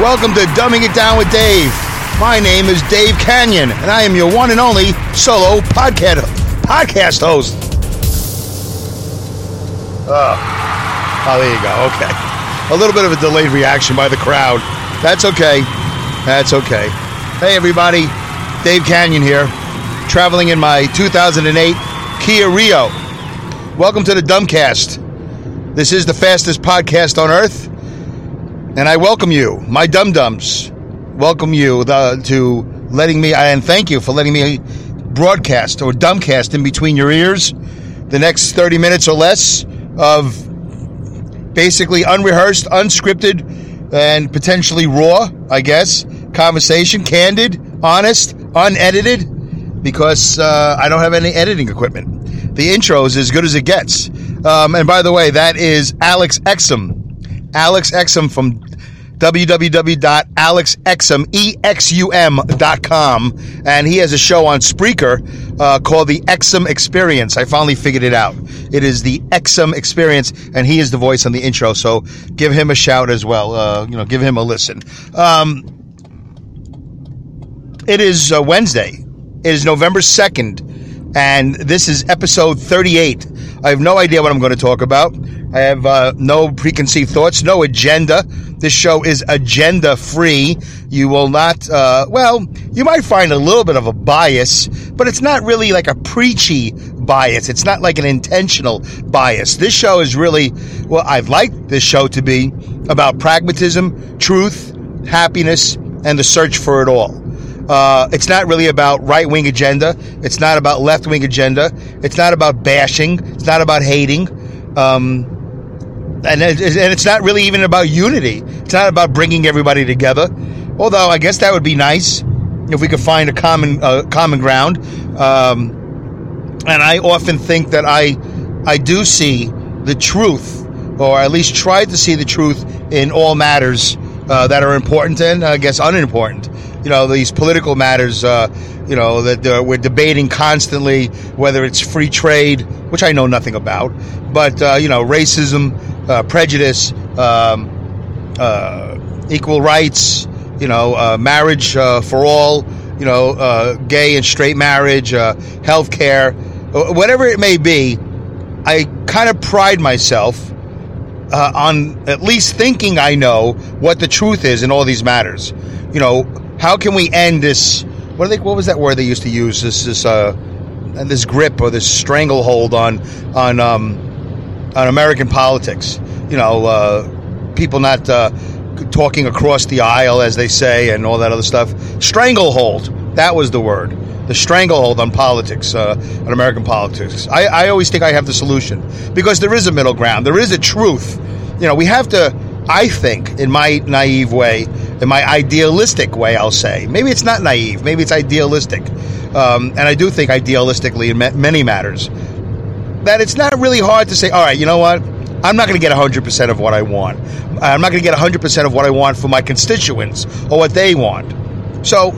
Welcome to Dumbing It Down with Dave. My name is Dave Kanyan, and I am your one and only solo podcast podcast host. Oh, oh there you go. Okay, a little bit of a delayed reaction by the crowd. That's okay. That's okay. Hey, everybody. Dave Kanyan here, traveling in my 2008 Kia Rio. Welcome to the Dumbcast. This is the fastest podcast on earth. And I welcome you, my dum dums. Welcome you the, to letting me, and thank you for letting me broadcast or dumbcast in between your ears the next 30 minutes or less of basically unrehearsed, unscripted, and potentially raw, I guess, conversation, candid, honest, unedited, because uh, I don't have any editing equipment. The intro is as good as it gets. Um, and by the way, that is Alex Exum. Alex Exum from www.alexexum.com. And he has a show on Spreaker uh, called The Exum Experience. I finally figured it out. It is The Exum Experience, and he is the voice on the intro. So give him a shout as well. Uh, you know, give him a listen. Um, it is uh, Wednesday. It is November 2nd, and this is episode 38. I have no idea what I'm going to talk about. I have uh, no preconceived thoughts, no agenda. This show is agenda free. You will not, uh, well, you might find a little bit of a bias, but it's not really like a preachy bias. It's not like an intentional bias. This show is really, well, I've liked this show to be about pragmatism, truth, happiness, and the search for it all. Uh, it's not really about right wing agenda. It's not about left wing agenda. It's not about bashing. It's not about hating. Um, and, it, and it's not really even about unity. It's not about bringing everybody together. Although I guess that would be nice if we could find a common uh, common ground. Um, and I often think that I I do see the truth, or at least try to see the truth in all matters uh, that are important and I guess unimportant you know these political matters uh, you know that uh, we're debating constantly whether it's free trade which I know nothing about but uh, you know racism uh, prejudice um, uh, equal rights you know uh, marriage for all you know gay and straight marriage health care whatever it may be I kind of pride myself uh, on at least thinking I know what the truth is in all these matters. You know, how can we end this? What they, What was that word they used to use? This this uh, this grip or this stranglehold on on um, on American politics. You know, uh, people not uh, talking across the aisle, as they say, and all that other stuff. Stranglehold. That was the word. The stranglehold on politics, uh, on American politics. I, I always think I have the solution because there is a middle ground. There is a truth. You know, we have to. I think, in my naive way, in my idealistic way, I'll say. Maybe it's not naive. Maybe it's idealistic. Um, and I do think idealistically in many matters that it's not really hard to say, all right, you know what? I'm not going to get 100% of what I want. I'm not going to get 100% of what I want for my constituents or what they want. So,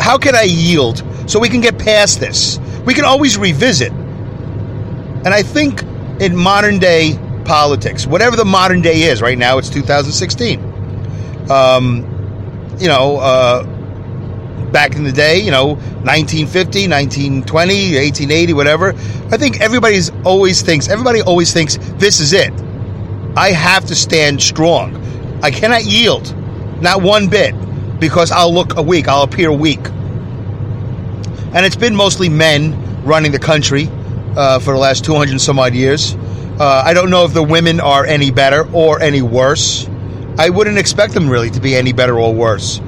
how can I yield so we can get past this? We can always revisit. And I think in modern day politics, whatever the modern day is, right now it's 2016. Um, you know, uh, back in the day, you know, 1950, 1920, 1880, whatever. I think everybody's always thinks, everybody always thinks this is it. I have to stand strong. I cannot yield, not one bit, because I'll look weak, I'll appear weak. And it's been mostly men running the country uh, for the last 200 some odd years. Uh, I don't know if the women are any better or any worse. I wouldn't expect them really to be any better or worse.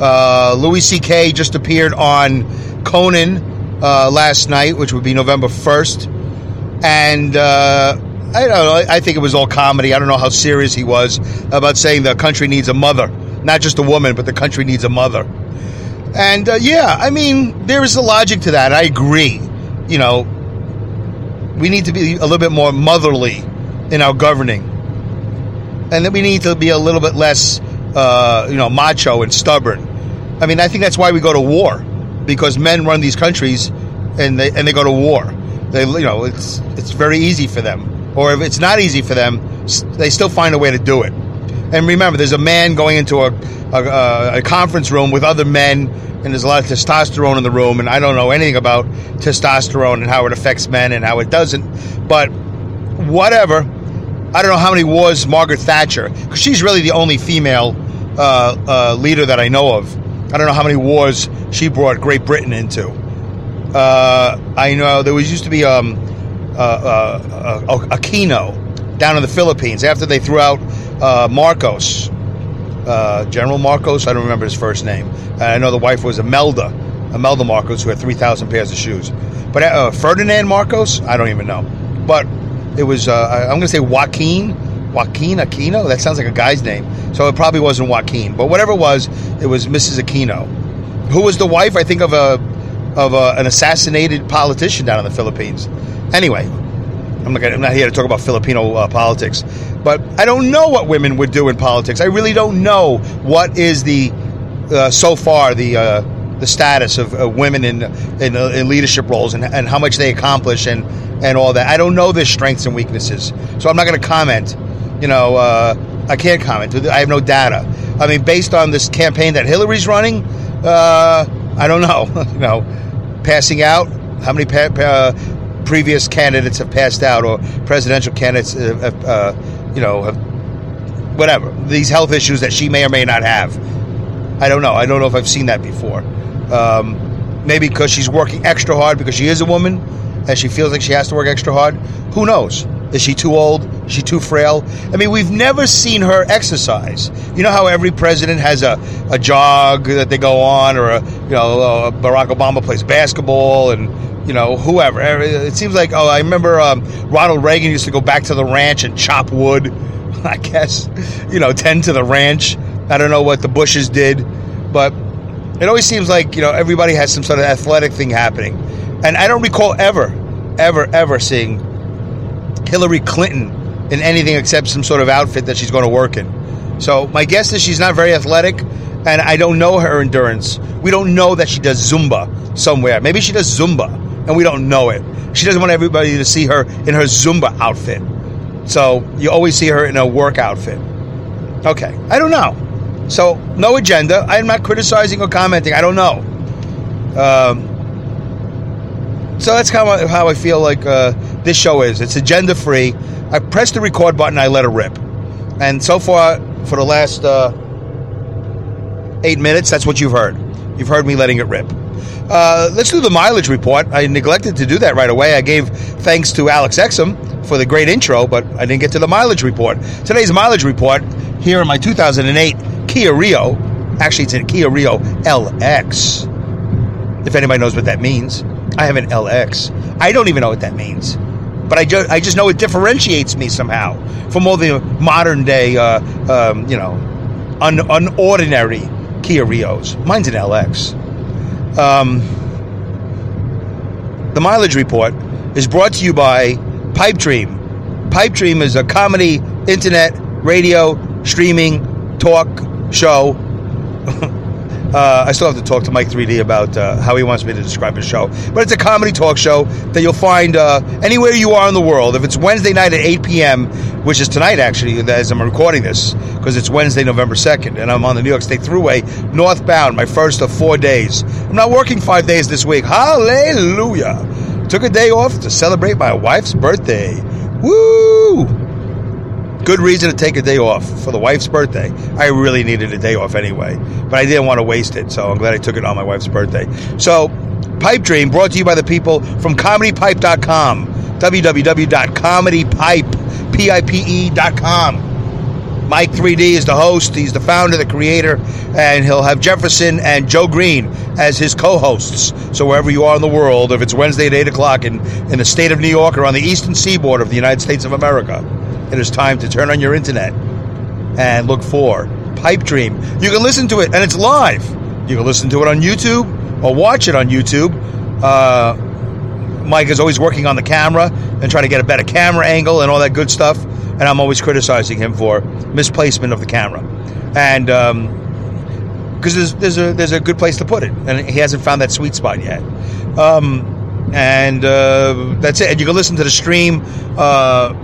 Uh, Louis C.K. just appeared on Conan uh, last night, which would be November 1st. And uh, I don't know, I think it was all comedy. I don't know how serious he was about saying the country needs a mother. Not just a woman, but the country needs a mother. And uh, yeah, I mean, there is a logic to that. I agree. You know, we need to be a little bit more motherly in our governing, and then we need to be a little bit less, uh, you know, macho and stubborn. I mean, I think that's why we go to war because men run these countries, and they and they go to war. They, you know, it's it's very easy for them, or if it's not easy for them, they still find a way to do it. And remember, there's a man going into a, a, a conference room with other men, and there's a lot of testosterone in the room. And I don't know anything about testosterone and how it affects men and how it doesn't. But whatever. I don't know how many wars Margaret Thatcher, because she's really the only female uh, uh, leader that I know of. I don't know how many wars she brought Great Britain into. Uh, I know there was used to be um, uh, uh, Aquino down in the Philippines after they threw out uh, Marcos, General Marcos. I don't remember his first name. I know the wife was Imelda, Imelda Marcos, who had three thousand pairs of shoes. But Ferdinand Marcos, I don't even know. But it was I'm going to say Joaquin. Joaquin Aquino? That sounds like a guy's name. So it probably wasn't Joaquin. But whatever it was, it was Mrs. Aquino, who was the wife, I think, of a of a, an assassinated politician down in the Philippines. Anyway, I'm not, I'm not here to talk about Filipino uh, politics, but I don't know what women would do in politics. I really don't know what is the uh, so far the uh, the status of women in in, uh, in leadership roles and, and, how much they accomplish and and all that. I don't know their strengths and weaknesses, so I'm not going to comment you know, uh, I can't comment. I have no data. I mean, based on this campaign that Hillary's running, uh, I don't know. you know, passing out. How many pa- uh, previous candidates have passed out, or presidential candidates, have, uh, you know, have, whatever these health issues that she may or may not have. I don't know. I don't know if I've seen that before. Um, maybe because she's working extra hard because she is a woman and she feels like she has to work extra hard. Who knows? Is she too old? Is she too frail? I mean, we've never seen her exercise. You know how every president has a, a jog that they go on, or a, you know, Barack Obama plays basketball, and you know, whoever. It seems like oh, I remember um, Ronald Reagan used to go back to the ranch and chop wood. I guess you know, tend to the ranch. I don't know what the Bushes did, but it always seems like you know everybody has some sort of athletic thing happening, and I don't recall ever, ever, ever seeing Hillary Clinton in anything except some sort of outfit that she's going to work in. So my guess is she's not very athletic, and I don't know her endurance. We don't know that she does Zumba somewhere. Maybe she does Zumba, and we don't know it. She doesn't want everybody to see her in her Zumba outfit. So you always see her in a work outfit. Okay, I don't know. So no agenda. I'm not criticizing or commenting. I don't know. Um, so that's kind of how I feel like uh, this show is. It's agenda free. I press the record button, I let it rip. And so far, for the last uh, eight minutes, that's what you've heard. You've heard me letting it rip. Uh, let's do the mileage report. I neglected to do that right away. I gave thanks to Alex Exum for the great intro, but I didn't get to the mileage report. Today's mileage report here in my 2008 Kia Rio. Actually, it's a Kia Rio LX. If anybody knows what that means. I have an LX. I don't even know what that means, but I just I just know it differentiates me somehow from all the modern day, uh, um, you know, un, unordinary Kia Rios. Mine's an LX. Um, the mileage report is brought to you by Pipe Dream. Pipe Dream is a comedy, internet, radio, streaming, talk show Uh, I still have to talk to Mike 3D about uh, how he wants me to describe his show. But it's a comedy talk show that you'll find uh, anywhere you are in the world. If it's Wednesday night at 8 p.m., which is tonight actually, as I'm recording this, because it's Wednesday, November 2nd, and I'm on the New York State Thruway northbound, my first of four days. I'm not working five days this week. Hallelujah. Took a day off to celebrate my wife's birthday. Woo! Good reason to take a day off for the wife's birthday. I really needed a day off anyway, but I didn't want to waste it, so I'm glad I took it on my wife's birthday. So, Pipe Dream brought to you by the people from comedypipe.com, www.comedypipe.com. Mike 3D is the host, he's the founder, the creator, and he'll have Jefferson and Joe Green as his co hosts. So, wherever you are in the world, if it's Wednesday at 8 o'clock in, in the state of New York or on the eastern seaboard of the United States of America, it is time to turn on your internet and look for Pipe Dream. You can listen to it, and it's live. You can listen to it on YouTube or watch it on YouTube. Uh, Mike is always working on the camera and trying to get a better camera angle and all that good stuff. And I'm always criticizing him for misplacement of the camera. And because there's, there's, a, there's a good place to put it. And he hasn't found that sweet spot yet. Um, and uh, that's it. And you can listen to the stream. Uh,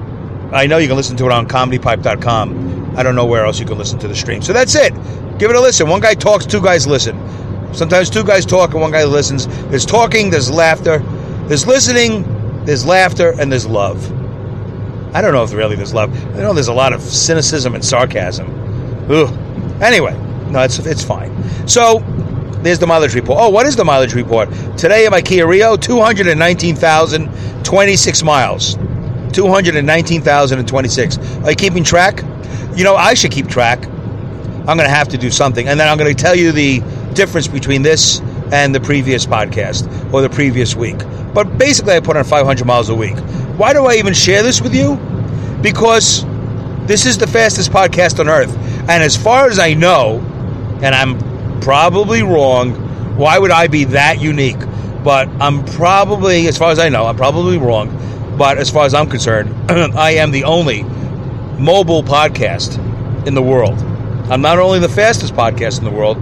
I know you can listen to it on comedypipe.com. I don't know where else you can listen to the stream. So that's it. Give it a listen. One guy talks, two guys listen. Sometimes two guys talk and one guy listens. There's talking, there's laughter, there's listening, there's laughter, and there's love. I don't know if really there's love. I know there's a lot of cynicism and sarcasm. Ugh. Anyway, no, it's it's fine. So there's the mileage report. Oh, what is the mileage report? Today in my Kia Rio, 219,026 miles. 219,026. Are you keeping track? You know, I should keep track. I'm going to have to do something. And then I'm going to tell you the difference between this and the previous podcast or the previous week. But basically, I put on 500 miles a week. Why do I even share this with you? Because this is the fastest podcast on earth. And as far as I know, and I'm probably wrong, why would I be that unique? But I'm probably, as far as I know, I'm probably wrong. But as far as I'm concerned, I am the only mobile podcast in the world. I'm not only the fastest podcast in the world,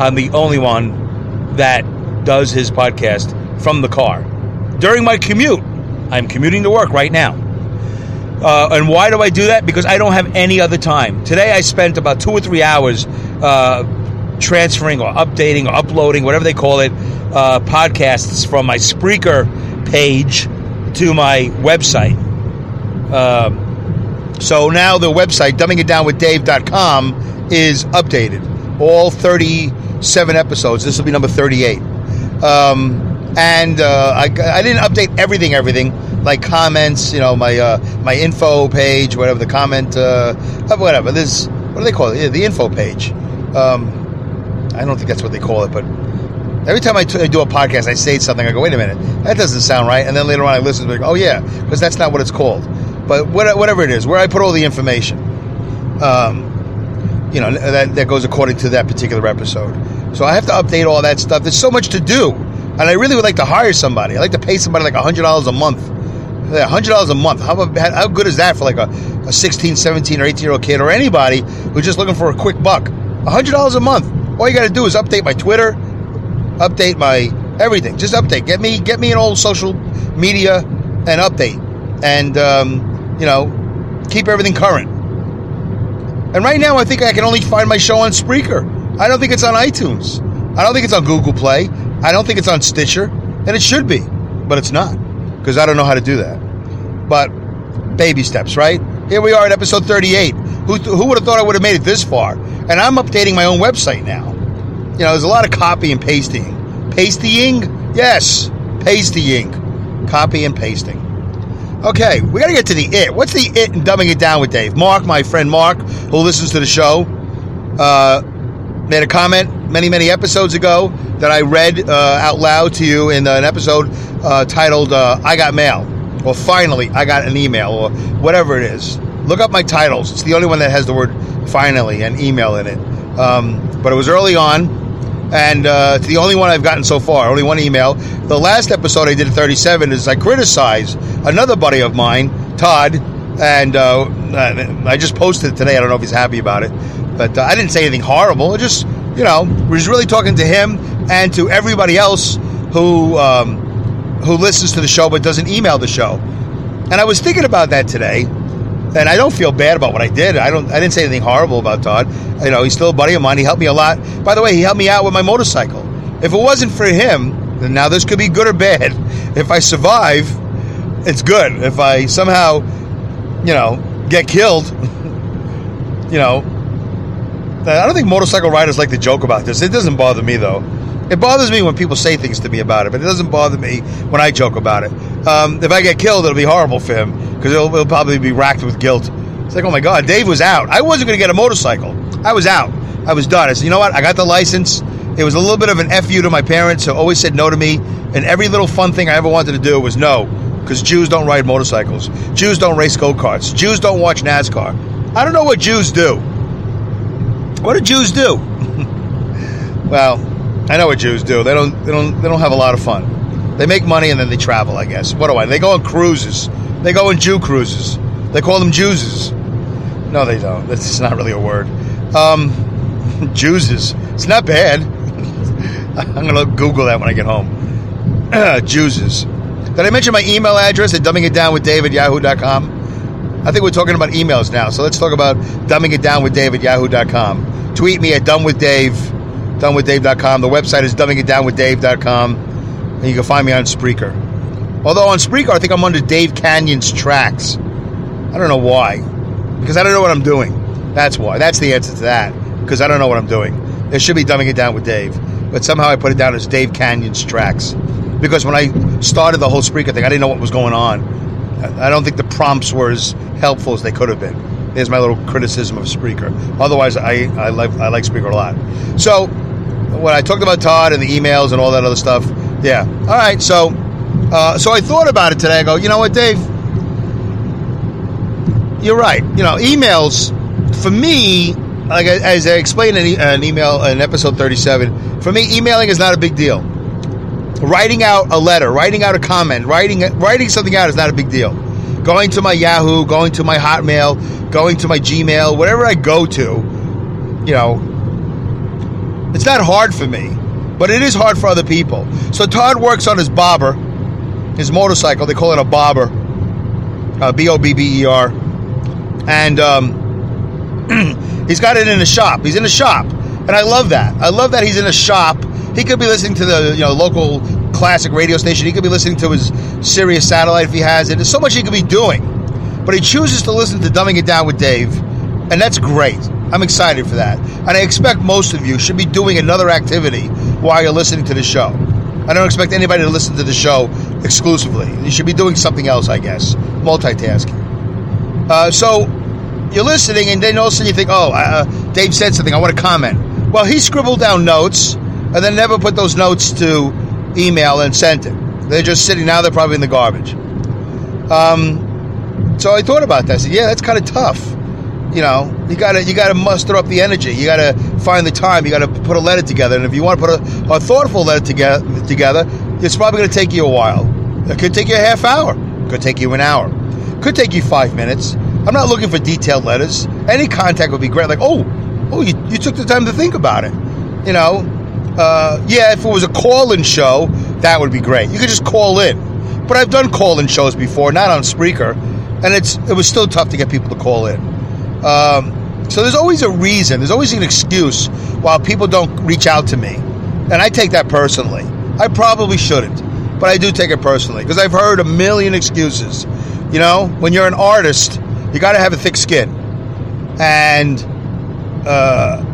I'm the only one that does his podcast from the car. During my commute, I'm commuting to work right now. Uh, and why do I do that? Because I don't have any other time. Today I spent about two or three hours uh, transferring or updating or uploading, whatever they call it, uh, podcasts from my Spreaker page to my website. Um, so now the website, dumbingitdownwithdave.com, is updated. All 37 episodes. This will be number 38. Um, and uh, I, I didn't update everything, everything like comments, you know, my uh, my info page, whatever the comment, uh, whatever. This what do they call it? Yeah, the info page. Um, I don't think that's what they call it, but every time I, t- I do a podcast, I say something. I go, wait a minute, that doesn't sound right. And then later on, I listen to it. oh yeah, because that's not what it's called. But whatever it is, where I put all the information, um, you know, that that goes according to that particular episode. So I have to update all that stuff. There's so much to do. And I really would like to hire somebody. I like to pay somebody like $100 a month. $100 a month. How, how good is that for like a, a 16, 17, or 18 year old kid or anybody who's just looking for a quick buck? $100 a month. All you got to do is update my Twitter, update my everything. Just update. Get me get me an old social media and update. And, um, you know, keep everything current. And right now, I think I can only find my show on Spreaker. I don't think it's on iTunes. I don't think it's on Google Play. I don't think it's on Stitcher, and it should be, but it's not because I don't know how to do that. But baby steps, right? Here we are at episode 38. Who, who would have thought I would have made it this far? And I'm updating my own website now. You know, there's a lot of copy and pasting. Pastying? Yes, pastying. Copy and pasting. Okay, we got to get to the it. What's the it in dumbing it down with Dave? Mark, my friend Mark, who listens to the show, uh, made a comment many, many episodes ago that I read uh, out loud to you in an episode uh, titled uh, I Got Mail, or Finally, I Got an Email, or whatever it is. Look up my titles. It's the only one that has the word finally and email in it. Um, but it was early on, and uh, it's the only one I've gotten so far. Only one email. The last episode I did at 37 is I criticized another buddy of mine, Todd, and uh, I just posted it today. I don't know if he's happy about it, but uh, I didn't say anything horrible. I just, you know, was really talking to him and to everybody else who um, who listens to the show but doesn't email the show. And I was thinking about that today, and I don't feel bad about what I did. I don't. I didn't say anything horrible about Todd. You know, he's still a buddy of mine. He helped me a lot. By the way, he helped me out with my motorcycle. If it wasn't for him, then now this could be good or bad. If I survive, it's good. If I somehow, you know, get killed, you know, I don't think motorcycle riders like to joke about this. It doesn't bother me though. It bothers me when people say things to me about it, but it doesn't bother me when I joke about it. Um, if I get killed, it'll be horrible for him because he'll, he'll, probably be racked with guilt. It's like, oh my God, Dave was out. I wasn't going to get a motorcycle. I was out. I was done. I said, you know what? I got the license. It was a little bit of an fu to my parents, who always said no to me. And every little fun thing I ever wanted to do was no, because Jews don't ride motorcycles. Jews don't race go karts. Jews don't watch NASCAR. I don't know what Jews do. What do Jews do? well, I know what Jews do. They don't. They don't. They don't have a lot of fun. They make money and then they travel. I guess. What do I? They go on cruises. They go on Jew cruises. They call them Jewses. No, they don't. That's not really a word. Um, Jewses. It's not bad. I'm gonna Google that when I get home. Jewses. Did I mention my email address at dumbingitdownwithdave at yahoo.com? I think we're talking about emails now, so let's talk about dumbing it dumbingitdownwithdave at yahoo.com. Tweet me at dumbwithdave, dumbwithdave.com. The website is dumbingitdownwithdave.com, and you can find me on Spreaker. Although on Spreaker, I think I'm under Dave Kanyan's tracks. I don't know why. Because I don't know what I'm doing. That's why. That's the answer to that. Because I don't know what I'm doing. It should be dumbing it down with Dave. But somehow I put it down as Dave Kanyan's tracks. Because when I started the whole Spreaker thing, I didn't know what was going on. I don't think the prompts were as helpful as they could have been. There's my little criticism of Spreaker. Otherwise, I, I, like, I like Spreaker a lot. So, when I talked about Todd and the emails and all that other stuff, yeah. All right, so uh, so I thought about it today. I go, you know what, Dave? You're right. You know, emails for me, like as I explained in an email in episode 37, for me, emailing is not a big deal. Writing out a letter, writing out a comment, writing writing something out is not a big deal. Going to my Yahoo, going to my Hotmail, going to my Gmail, whatever I go to, you know, it's not hard for me, but it is hard for other people. So Todd works on his bobber, his motorcycle. They call it a bobber, uh, B O B B E R and um, he's got it in a shop. He's in a shop, and I love that. I love that he's in a shop. He could be listening to the you know local classic radio station. He could be listening to his Sirius satellite if he has it. There's so much he could be doing, but he chooses to listen to Dumbing It Down with Dave, and that's great. I'm excited for that, and I expect most of you should be doing another activity while you're listening to the show. I don't expect anybody to listen to the show exclusively. You should be doing something else, I guess, multitasking. Uh, so you're listening, and then all of a sudden you think, oh, uh, Dave said something. I want to comment. Well, he scribbled down notes and then never put those notes to email and sent it. They're just sitting now. They're probably in the garbage. Um, so I thought about that. I said, yeah, that's kind of tough. You know, you gotta you gotta muster up the energy. You gotta find the time. You gotta put a letter together. And if you want to put a, a thoughtful letter together, together, it's probably to take you a while. It could take you a half hour. Could take you an hour. Could take you five minutes. I'm not looking for detailed letters. Any contact would be great. Like, oh, oh, you, you took the time to think about it. You know, uh, yeah, if it was a call-in show, that would be great. You could just call in. But I've done call-in shows before, not on Spreaker, and it's it was still tough to get people to call in. Um, so there's always a reason. There's always an excuse why people don't reach out to me, and I take that personally. I probably shouldn't, but I do take it personally because I've heard a million excuses. You know, when you're an artist, you got to have a thick skin. And uh,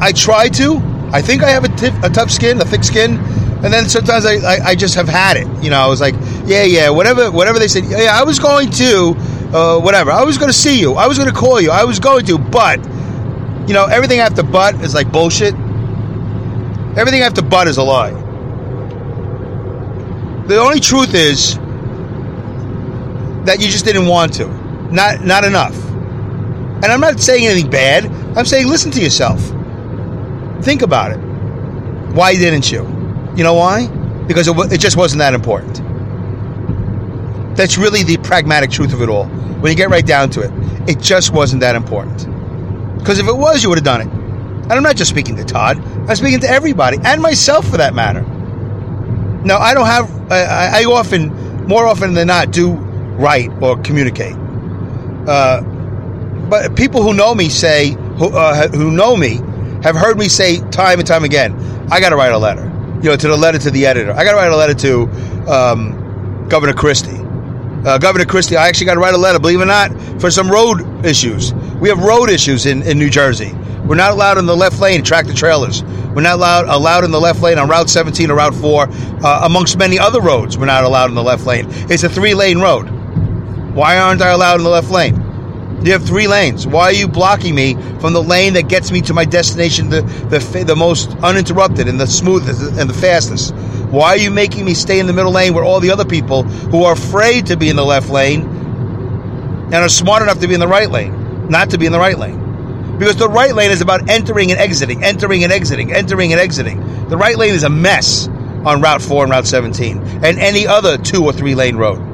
I try to. I think I have a, t- a tough skin, a thick skin. And then sometimes I, I, I, just have had it. You know, I was like, yeah, yeah, whatever, whatever they said. Yeah, I was going to, uh, whatever. I was going to see you. I was going to call you. I was going to, but, you know, everything after but is like bullshit. Everything after but is a lie. The only truth is that you just didn't want to. Not not enough. And I'm not saying anything bad. I'm saying listen to yourself. Think about it. Why didn't you? You know why? Because it, it just wasn't that important. That's really the pragmatic truth of it all. When you get right down to it, it just wasn't that important. Because if it was, you would have done it. And I'm not just speaking to Todd. I'm speaking to everybody and myself for that matter. Now, I don't have. I, I often, more often than not, do write or communicate. Uh, but people who know me say, who, uh, who know me, have heard me say time and time again, I got to write a letter. You know, to the letter to the editor. I got to write a letter to um, Governor Christie. Uh, Governor Christie, I actually got to write a letter, believe it or not, for some road issues. We have road issues in, in New Jersey. We're not allowed in the left lane tractor trailers. We're not allowed allowed in the left lane on Route 17 or Route 4, uh, amongst many other roads. We're not allowed in the left lane. It's a three lane road. Why aren't I allowed in the left lane? You have three lanes. Why are you blocking me from the lane that gets me to my destination the, the, the most uninterrupted and the smoothest and the fastest? Why are you making me stay in the middle lane where all the other people who are afraid to be in the left lane and are smart enough to be in the right lane, not to be in the right lane? Because the right lane is about entering and exiting, entering and exiting, entering and exiting. The right lane is a mess on Route 4 and Route 17 and any other two or three lane road.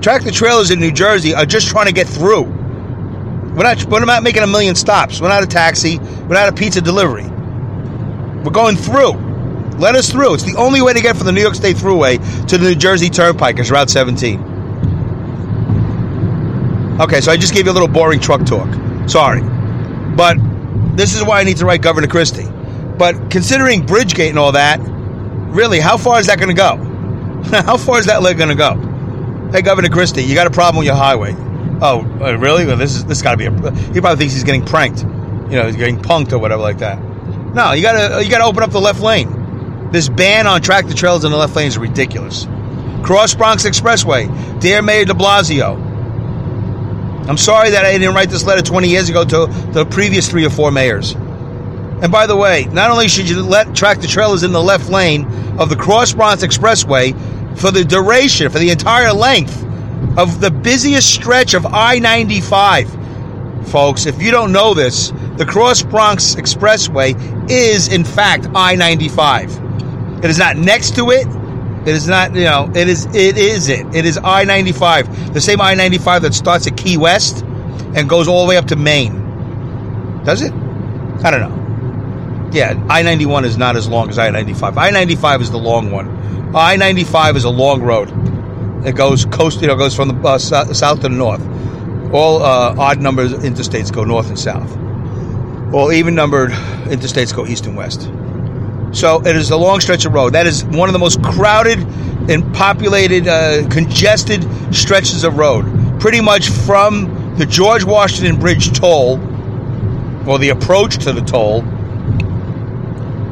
Tractor trailers in New Jersey are just trying to get through. We're not, we're not making a million stops. We're not a taxi. We're not a pizza delivery. We're going through. Let us through. It's the only way to get from the New York State Thruway to the New Jersey Turnpike is Route 17. Okay, so I just gave you a little boring truck talk. Sorry. But this is why I need to write Governor Christie. But considering Bridgegate and all that, really, how far is that going to go? how far is that leg going to go? Hey, Governor Christie, you got a problem with your highway. Oh, uh, really? Well, this is this got to be a. He probably thinks he's getting pranked. You know, he's getting punked or whatever like that. No, you gotta you gotta open up the left lane. This ban on tractor trailers in the left lane is ridiculous. Cross Bronx Expressway, dear Mayor De Blasio. I'm sorry that I didn't write this letter 20 years ago to the previous three or four mayors. And by the way, not only should you let tractor trailers in the left lane of the Cross Bronx Expressway for the duration, for the entire length of the busiest stretch of I 95. Folks, if you don't know this, the Cross Bronx Expressway is, in fact, I 95. It is not next to it. It is not, you know, it is, it is it. It is I 95. The same I 95 that starts at Key West and goes all the way up to Maine. Does it? I don't know. Yeah, I 91 is not as long as I 95. I 95 is the long one. I 95 is a long road. It goes coast, you know, goes from the uh, south to the north. All uh, odd numbers interstates go north and south. All even numbered interstates go east and west. So it is a long stretch of road. That is one of the most crowded and populated, uh, congested stretches of road. Pretty much from the George Washington Bridge toll, or the approach to the toll,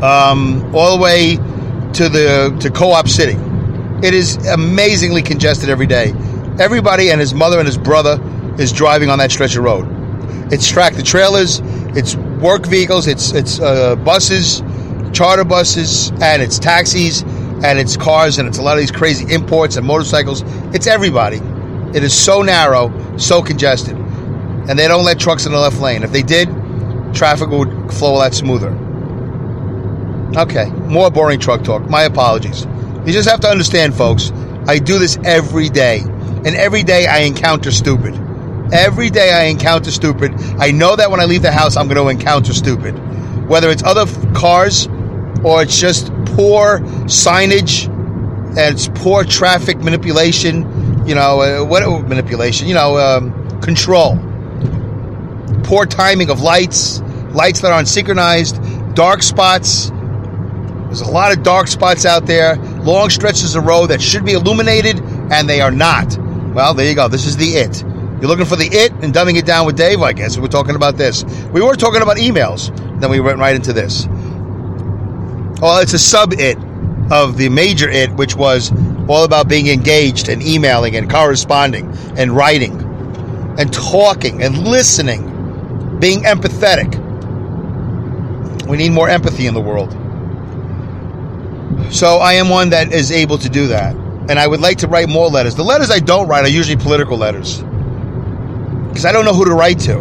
um, all the way to the to Co-op City. It is amazingly congested every day. Everybody and his mother and his brother is driving on that stretch of road. It's tractor trailers, it's work vehicles, it's it's uh, buses, charter buses, and it's taxis, and it's cars, and it's a lot of these crazy imports and motorcycles. It's everybody. It is so narrow, so congested, and they don't let trucks in the left lane. If they did, traffic would flow a lot smoother. Okay, more boring truck talk. My apologies. You just have to understand, folks. I do this every day, and every day I encounter stupid. Every day I encounter stupid. I know that when I leave the house, I'm going to encounter stupid. Whether it's other cars or it's just poor signage and it's poor traffic manipulation, you know, uh, what manipulation? You know, um, control. Poor timing of lights, lights that aren't synchronized, dark spots. There's a lot of dark spots out there, long stretches of road that should be illuminated, and they are not. Well, there you go. This is the it. You're looking for the it and dumbing it down with Dave, I guess. We're talking about this. We were talking about emails. Then we went right into this. Well, it's a sub it of the major it, which was all about being engaged and emailing and corresponding and writing and talking and listening, being empathetic. We need more empathy in the world. So I am one that is able to do that. And I would like to write more letters. The letters I don't write are usually political letters. Because I don't know who to write to.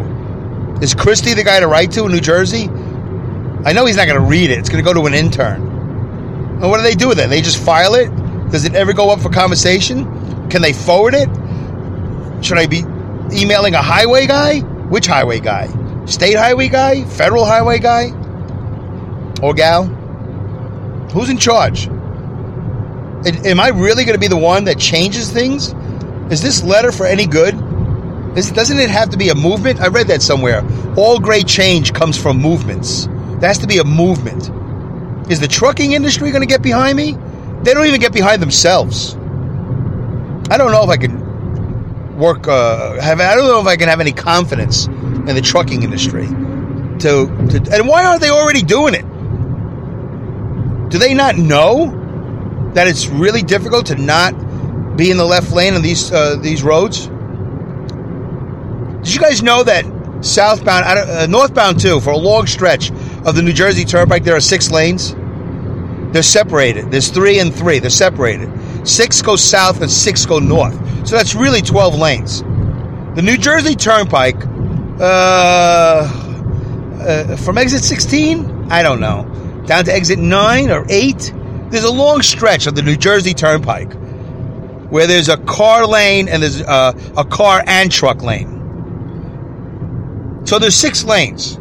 Is Christie the guy to write to in New Jersey? I know he's not going to read it. It's going to go to an intern. And what do they do with it? They just file it? Does it ever go up for conversation? Can they forward it? Should I be emailing a highway guy? Which highway guy? State highway guy? Federal highway guy? Or gal? Who's in charge? Am I really going to be the one that changes things? Is this letter for any good? Is, doesn't it have to be a movement? I read that somewhere. All great change comes from movements. There has to be a movement. Is the trucking industry going to get behind me? They don't even get behind themselves. I don't know if I can work. Uh, have I don't know if I can have any confidence in the trucking industry. To, to and why aren't they already doing it? Do they not know that it's really difficult to not be in the left lane on these uh, these roads? Did you guys know that southbound, uh, northbound too, for a long stretch of the New Jersey Turnpike, there are six lanes? They're separated. There's three and three. They're separated. Six go south and six go north. So that's really 12 lanes. The New Jersey Turnpike uh, uh, from exit 16, I don't know, down to exit 9 or 8, there's a long stretch of the New Jersey Turnpike where there's a car lane and there's uh, a car and truck lane. So there's six lanes,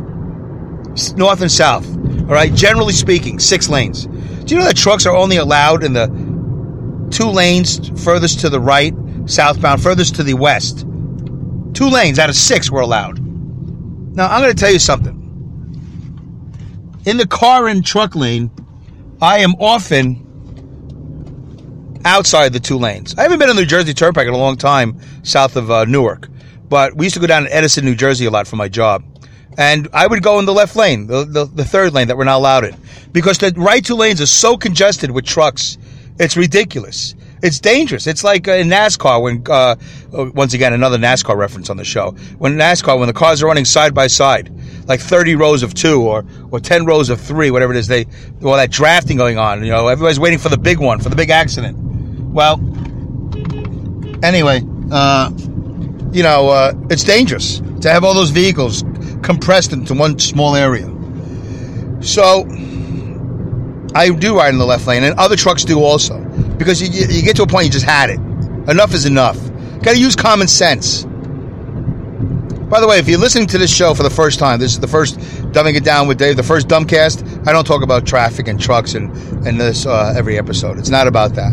north and south. All right, generally speaking, six lanes. Do you know that trucks are only allowed in the two lanes furthest to the right, southbound, furthest to the west? Two lanes out of six were allowed. Now, I'm going to tell you something. In the car and truck lane, I am often outside the two lanes. I haven't been on the New Jersey Turnpike in a long time south of uh, Newark, but we used to go down to Edison, New Jersey a lot for my job. And I would go in the left lane, the, the, the third lane that we're not allowed in, because the right two lanes are so congested with trucks. It's ridiculous. It's dangerous. It's like in NASCAR when, uh, once again, another NASCAR reference on the show. When NASCAR, when the cars are running side by side, like 30 rows of two or, or 10 rows of three, whatever it is, they, all that drafting going on, you know, everybody's waiting for the big one, for the big accident. Well, anyway, uh, you know, uh, it's dangerous to have all those vehicles compressed into one small area. So, I do ride in the left lane, and other trucks do also, because you, you get to a point you just had it. Enough is enough. Got to use common sense. By the way, if you're listening to this show for the first time, this is the first Dumbing It Down with Dave, the first Dumbcast. I don't talk about traffic and trucks and, and this uh, every episode. It's not about that.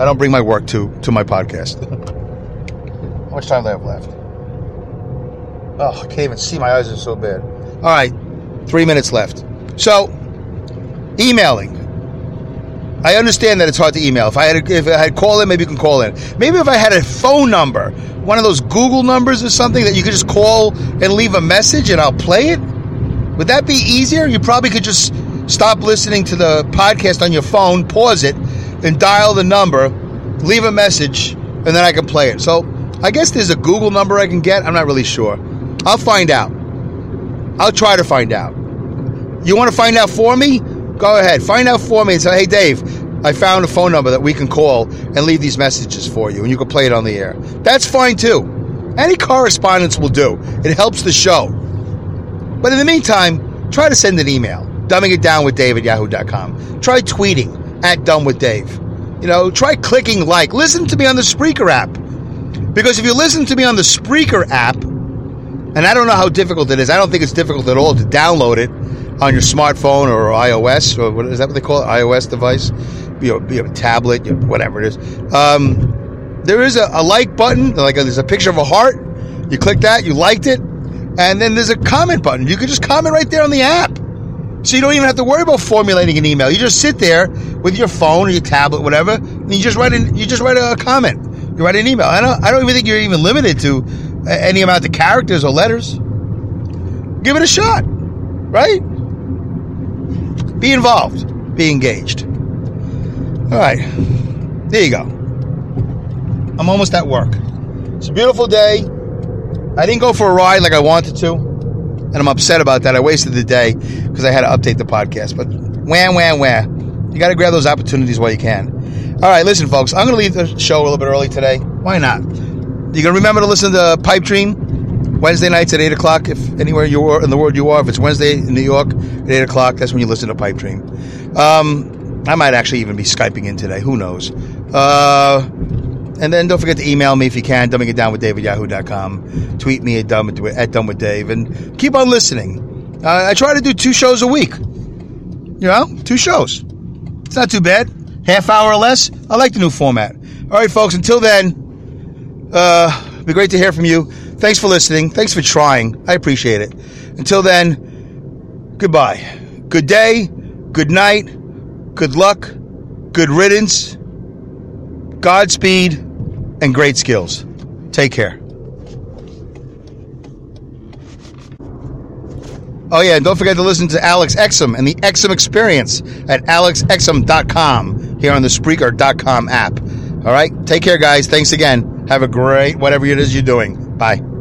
I don't bring my work to to my podcast. How much time do I have left? Oh, I can't even see. My eyes are so bad. All right, three minutes left. So, emailing. I understand that it's hard to email. If I had if I had call in, maybe you can call in. Maybe if I had a phone number, one of those Google numbers or something that you could just call and leave a message and I'll play it. Would that be easier? You probably could just stop listening to the podcast on your phone, pause it, and dial the number, leave a message, and then I can play it. So I guess there's a Google number I can get. I'm not really sure. I'll find out. I'll try to find out. You want to find out for me? Go ahead. Find out for me and say, hey, Dave, I found a phone number that we can call and leave these messages for you, and you can play it on the air. That's fine too. Any correspondence will do. It helps the show. But in the meantime, try to send an email. Dumbing it down with Dave at yahoo.com. Try tweeting at Dumb with Dave. You know, try clicking like. Listen to me on the Spreaker app. Because if you listen to me on the Spreaker app, and I don't know how difficult it is, I don't think it's difficult at all to download it on your smartphone or iOS, or what is that what they call it? iOS device? You know, you tablet, whatever it is. Um, there is a, a, like button, like a, there's a picture of a heart. You click that, you liked it, and then there's a comment button. You can just comment right there on the app. So you don't even have to worry about formulating an email. You just sit there with your phone or your tablet, whatever, and you just write you just write a comment. You write an email. I don't, I don't even think you're even limited to any amount of characters or letters. Give it a shot, right? Be involved. Be engaged. All right. There you go. I'm almost at work. It's a beautiful day. I didn't go for a ride like I wanted to, and I'm upset about that. I wasted the day because I had to update the podcast. But wham, wham, wham. You got to grab those opportunities while you can. All right, listen, folks. I'm going to leave the show a little bit early today. Why not? You're going to remember to listen to Pipe Dream Wednesday nights at 8 o'clock, if anywhere you are in the world you are. If it's Wednesday in New York at 8 o'clock, that's when you listen to Pipe Dream. Um, I might actually even be Skyping in today. Who knows? Uh, and then don't forget to email me if you can, dumbing it down with Dave at yahoo.com. Tweet me at dumb, at dumb with Dave. And keep on listening. Uh, I try to do two shows a week. You know, two shows. It's not too bad. Half hour or less. I like the new format. All right, folks, until then, uh, be great to hear from you. Thanks for listening. Thanks for trying. I appreciate it. Until then, goodbye. Good day, good night, good luck, good riddance, Godspeed, and great skills. Take care. Oh, yeah, and don't forget to listen to Alex Exum and the Exum Experience at alexexum.com here on the Spreaker.com app. All right, take care, guys. Thanks again. Have a great whatever it is you're doing. Bye.